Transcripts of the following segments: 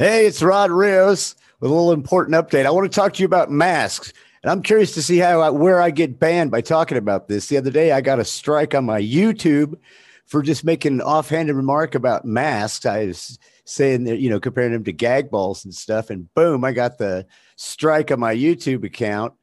Hey, it's Rod Rios with a little important update. I want to talk to you about masks. And I'm curious to see how I, where I get banned by talking about this. The other day, I got a strike on my YouTube for just making an offhanded remark about masks. I was saying that, you know, comparing them to gag balls and stuff. And boom, I got the strike on my YouTube account,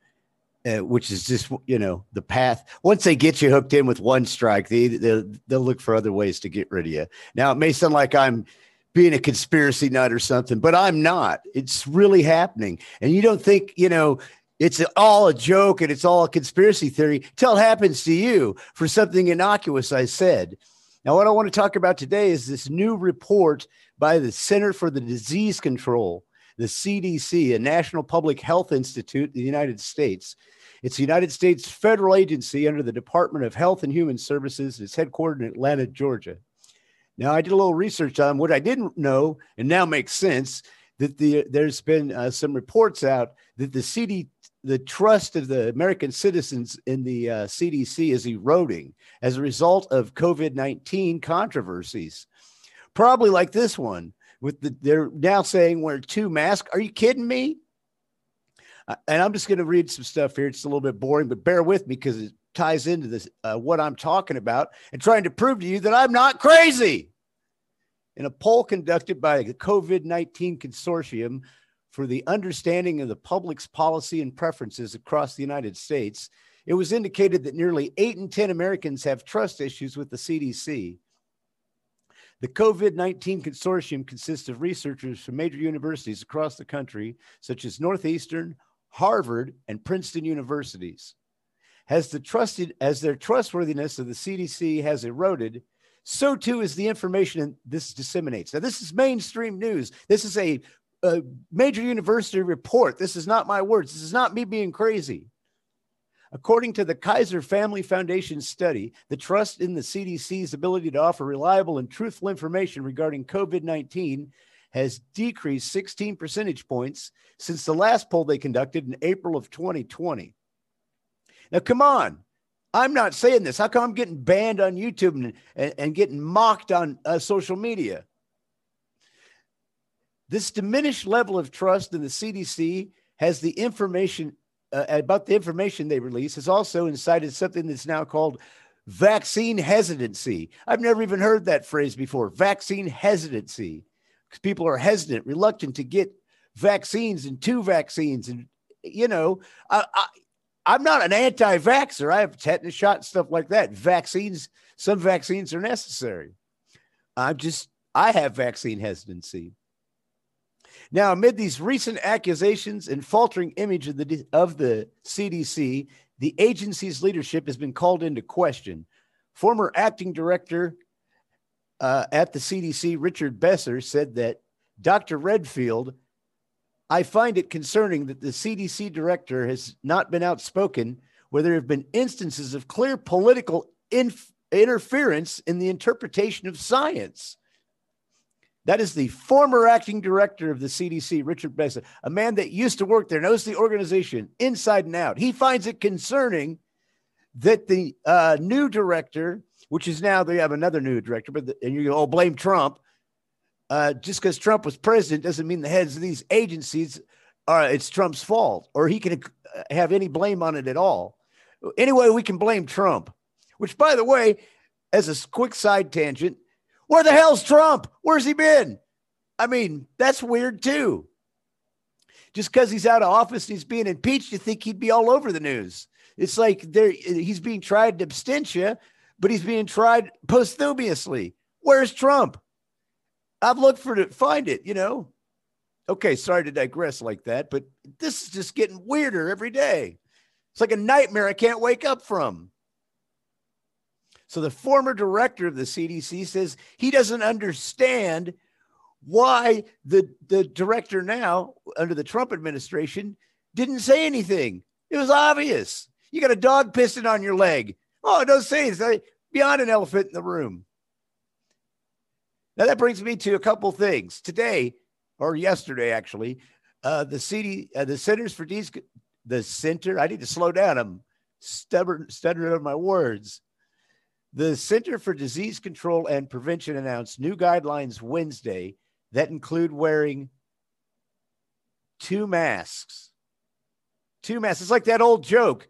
uh, which is just, you know, the path. Once they get you hooked in with one strike, they, they'll, they'll look for other ways to get rid of you. Now, it may sound like I'm being a conspiracy nut or something, but I'm not. It's really happening. And you don't think, you know, it's all a joke and it's all a conspiracy theory till it happens to you for something innocuous I said. Now, what I want to talk about today is this new report by the Center for the Disease Control, the CDC, a National Public Health Institute in the United States. It's the United States federal agency under the Department of Health and Human Services. It's headquartered in Atlanta, Georgia. Now, I did a little research on what I didn't know, and now makes sense that the there's been uh, some reports out that the CD the trust of the American citizens in the uh, CDC is eroding as a result of COVID 19 controversies. Probably like this one, with the, they're now saying wear two masks. Are you kidding me? Uh, and I'm just going to read some stuff here. It's a little bit boring, but bear with me because it ties into this uh, what I'm talking about and trying to prove to you that I'm not crazy. In a poll conducted by the COVID 19 Consortium for the Understanding of the Public's Policy and Preferences across the United States, it was indicated that nearly 8 in 10 Americans have trust issues with the CDC. The COVID 19 consortium consists of researchers from major universities across the country, such as Northeastern, Harvard, and Princeton universities has the trusted as their trustworthiness of the CDC has eroded, so too is the information this disseminates. Now, this is mainstream news. This is a, a major university report. This is not my words. This is not me being crazy. According to the Kaiser Family Foundation study, the trust in the CDC's ability to offer reliable and truthful information regarding COVID 19 has decreased 16 percentage points since the last poll they conducted in April of 2020. Now, come on. I'm not saying this. How come I'm getting banned on YouTube and, and, and getting mocked on uh, social media? This diminished level of trust in the CDC has the information uh, about the information they release has also incited something that's now called vaccine hesitancy. I've never even heard that phrase before vaccine hesitancy because people are hesitant, reluctant to get vaccines and two vaccines. And, you know, I, I, I'm not an anti vaxxer. I have tetanus shot and stuff like that. Vaccines, some vaccines are necessary. I'm just, I have vaccine hesitancy. Now, amid these recent accusations and faltering image of the, of the CDC, the agency's leadership has been called into question. Former acting director uh, at the CDC, Richard Besser, said that Dr. Redfield I find it concerning that the CDC director has not been outspoken where there have been instances of clear political inf- interference in the interpretation of science. That is the former acting director of the CDC, Richard Besser, a man that used to work there, knows the organization inside and out. He finds it concerning that the uh, new director, which is now they have another new director, but the, and you oh, blame Trump uh, just because Trump was president doesn't mean the heads of these agencies are it's Trump's fault or he can uh, have any blame on it at all. Anyway, we can blame Trump, which, by the way, as a quick side tangent, where the hell's Trump? Where's he been? I mean, that's weird too. Just because he's out of office and he's being impeached, you think he'd be all over the news. It's like there he's being tried in absentia, but he's being tried posthumously. Where's Trump? I've looked for it, find it, you know. Okay, sorry to digress like that, but this is just getting weirder every day. It's like a nightmare I can't wake up from. So the former director of the CDC says he doesn't understand why the, the director now under the Trump administration didn't say anything. It was obvious. You got a dog pissing on your leg. Oh, don't say anything. Beyond an elephant in the room. Now that brings me to a couple things. Today, or yesterday actually, uh, the CD, uh, the Centers for Disease, the Center. I need to slow down. I'm stubborn, stuttering on my words. The Center for Disease Control and Prevention announced new guidelines Wednesday that include wearing two masks. Two masks. It's like that old joke.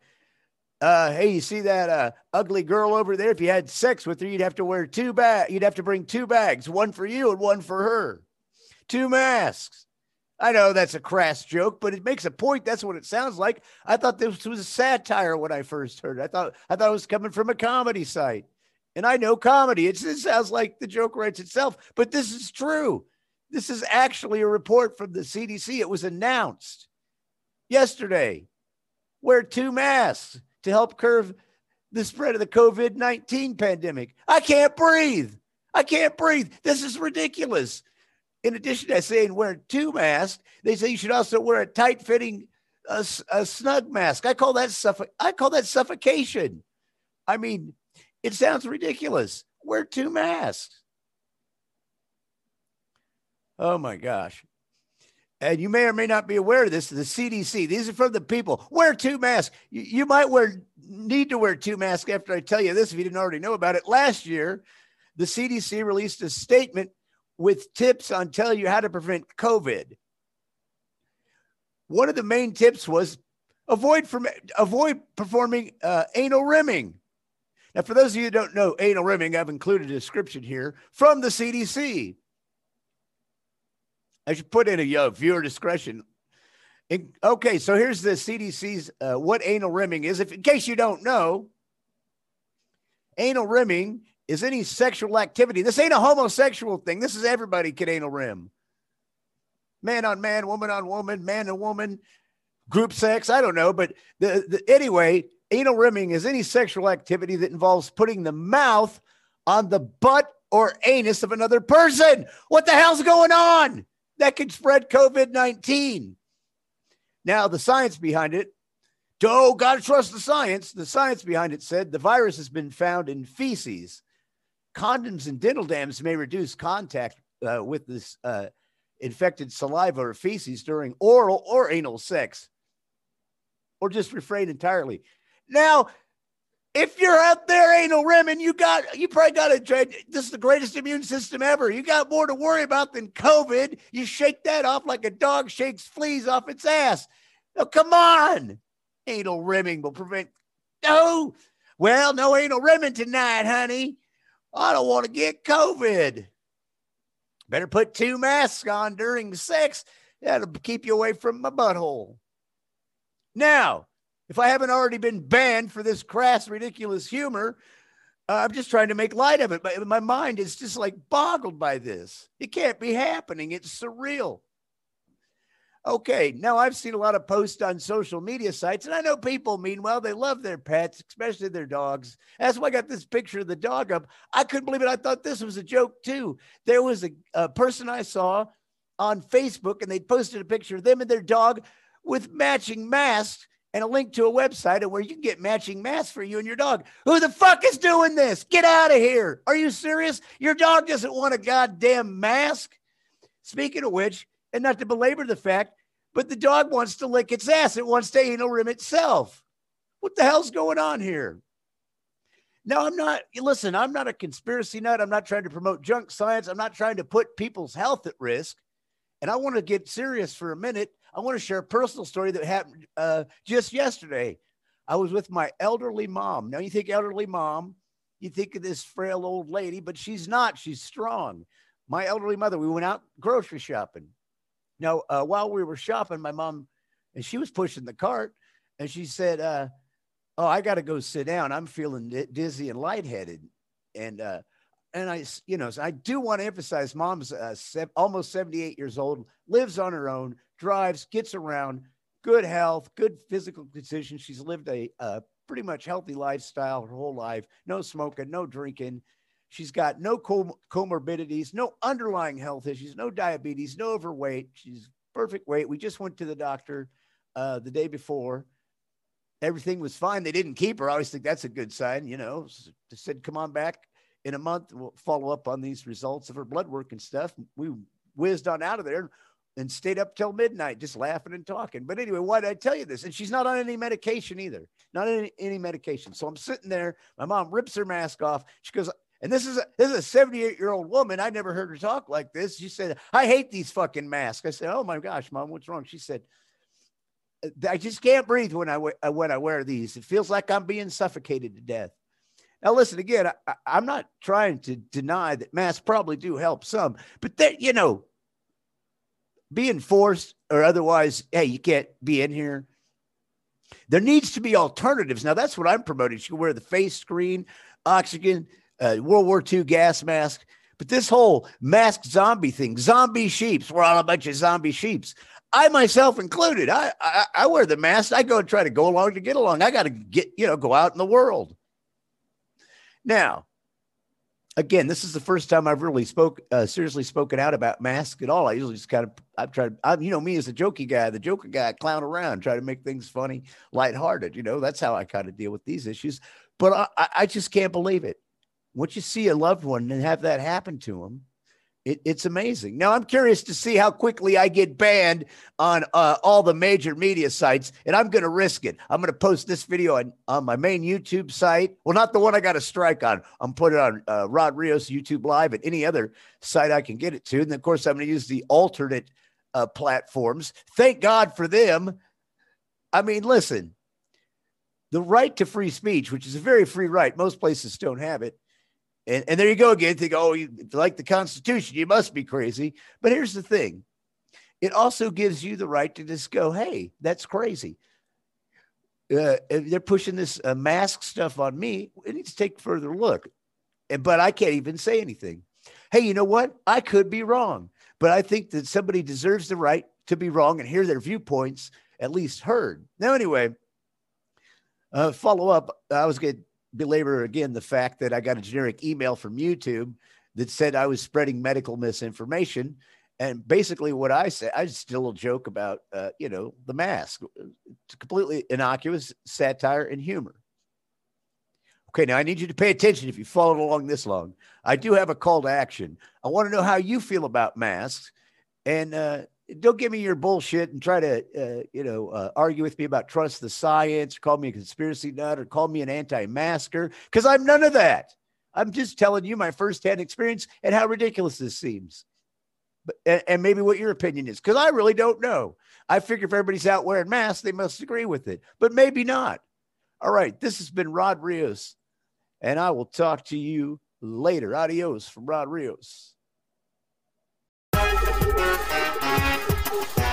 Uh, hey, you see that uh, ugly girl over there? If you had sex with her, you'd have to wear two bags. You'd have to bring two bags, one for you and one for her. Two masks. I know that's a crass joke, but it makes a point. That's what it sounds like. I thought this was a satire when I first heard it. I thought I thought it was coming from a comedy site. And I know comedy. It sounds like the joke writes itself, but this is true. This is actually a report from the CDC. It was announced yesterday. Wear two masks to help curb the spread of the COVID 19 pandemic. I can't breathe. I can't breathe. This is ridiculous. In addition to saying wear two masks, they say you should also wear a tight fitting, a, a snug mask. I call that suffo- I call that suffocation. I mean, it sounds ridiculous. Wear two masks. Oh my gosh. And you may or may not be aware of this. The CDC, these are from the people. Wear two masks. You, you might wear need to wear two masks after I tell you this if you didn't already know about it. Last year, the CDC released a statement with tips on telling you how to prevent COVID. One of the main tips was avoid from avoid performing uh, anal rimming. Now, for those of you who don't know anal rimming, I've included a description here from the CDC. I should put in a uh, viewer discretion. In, okay, so here's the CDC's uh, what anal rimming is. If in case you don't know, anal rimming is any sexual activity. This ain't a homosexual thing. This is everybody can anal rim. Man on man, woman on woman, man and woman, group sex. I don't know, but the, the anyway, anal rimming is any sexual activity that involves putting the mouth on the butt or anus of another person. What the hell's going on? That could spread COVID 19. Now, the science behind it, oh, gotta trust the science. The science behind it said the virus has been found in feces. Condoms and dental dams may reduce contact uh, with this uh, infected saliva or feces during oral or anal sex, or just refrain entirely. Now, if you're out there anal rimming, you got you probably got a this is the greatest immune system ever. You got more to worry about than COVID. You shake that off like a dog shakes fleas off its ass. Oh, come on. Anal rimming will prevent no. Well, no anal rimming tonight, honey. I don't want to get COVID. Better put two masks on during sex. That'll keep you away from my butthole. Now, if I haven't already been banned for this crass, ridiculous humor, uh, I'm just trying to make light of it. But my mind is just like boggled by this. It can't be happening. It's surreal. Okay, now I've seen a lot of posts on social media sites, and I know people, mean well. they love their pets, especially their dogs. That's why I got this picture of the dog up. I couldn't believe it. I thought this was a joke too. There was a, a person I saw on Facebook, and they posted a picture of them and their dog with matching masks and a link to a website where you can get matching masks for you and your dog. Who the fuck is doing this? Get out of here. Are you serious? Your dog doesn't want a goddamn mask. Speaking of which, and not to belabor the fact, but the dog wants to lick its ass. It wants to anal rim itself. What the hell's going on here? Now, I'm not, listen, I'm not a conspiracy nut. I'm not trying to promote junk science. I'm not trying to put people's health at risk. And I want to get serious for a minute I want to share a personal story that happened uh, just yesterday. I was with my elderly mom. Now, you think elderly mom, you think of this frail old lady, but she's not. She's strong. My elderly mother, we went out grocery shopping. Now, uh, while we were shopping, my mom, and she was pushing the cart, and she said, uh, Oh, I got to go sit down. I'm feeling dizzy and lightheaded. And, uh, and I, you know, I do want to emphasize mom's uh, se- almost 78 years old, lives on her own, drives, gets around, good health, good physical condition. She's lived a, a pretty much healthy lifestyle her whole life, no smoking, no drinking. She's got no com- comorbidities, no underlying health issues, no diabetes, no overweight. She's perfect weight. We just went to the doctor uh, the day before. Everything was fine. They didn't keep her. I always think that's a good sign. You know, they said, come on back in a month. We'll follow up on these results of her blood work and stuff. We whizzed on out of there and stayed up till midnight just laughing and talking. But anyway, why did I tell you this? And she's not on any medication either, not any, any medication. So I'm sitting there. My mom rips her mask off. She goes, And this is a, this is a 78 year old woman. I never heard her talk like this. She said, "I hate these fucking masks." I said, "Oh my gosh, mom, what's wrong?" She said, "I just can't breathe when I when I wear these. It feels like I'm being suffocated to death." Now, listen again. I, am not trying to deny that masks probably do help some, but that you know, being forced or otherwise, hey, you can't be in here. There needs to be alternatives. Now, that's what I'm promoting. You can wear the face screen, oxygen, uh, World War II gas mask. But this whole mask zombie thing, zombie sheeps, we're all a bunch of zombie sheeps. I myself included. I, I, I wear the mask. I go and try to go along to get along. I got to get, you know, go out in the world. Now, again, this is the first time I've really spoke uh, seriously spoken out about masks at all. I usually just kind of I've tried. I'm you know me as a jokey guy, the joker guy, clown around, try to make things funny, lighthearted. You know that's how I kind of deal with these issues. But I, I just can't believe it. Once you see a loved one and have that happen to them, it, it's amazing. Now I'm curious to see how quickly I get banned on uh, all the major media sites, and I'm going to risk it. I'm going to post this video on, on my main YouTube site. Well, not the one I got a strike on. I'm putting it on uh, Rod Rios YouTube Live and any other site I can get it to. And of course, I'm going to use the alternate uh, platforms. Thank God for them. I mean, listen, the right to free speech, which is a very free right, most places don't have it and, and there you go again. Think, oh, you like the Constitution, you must be crazy. But here's the thing it also gives you the right to just go, hey, that's crazy. Uh, if they're pushing this uh, mask stuff on me, we need to take a further look. But I can't even say anything. Hey, you know what? I could be wrong, but I think that somebody deserves the right to be wrong and hear their viewpoints at least heard. Now, anyway, uh, follow up. I was going belabor again the fact that I got a generic email from YouTube that said I was spreading medical misinformation. And basically, what I said, I still joke about, uh, you know, the mask. It's completely innocuous satire and humor. Okay, now I need you to pay attention if you followed along this long. I do have a call to action. I want to know how you feel about masks. And uh, don't give me your bullshit and try to, uh, you know, uh, argue with me about trust the science, call me a conspiracy nut, or call me an anti-masker, because I'm none of that. I'm just telling you my firsthand experience and how ridiculous this seems, but and, and maybe what your opinion is, because I really don't know. I figure if everybody's out wearing masks, they must agree with it, but maybe not. All right, this has been Rod Rios, and I will talk to you later. Adios from Rod Rios. Thank you.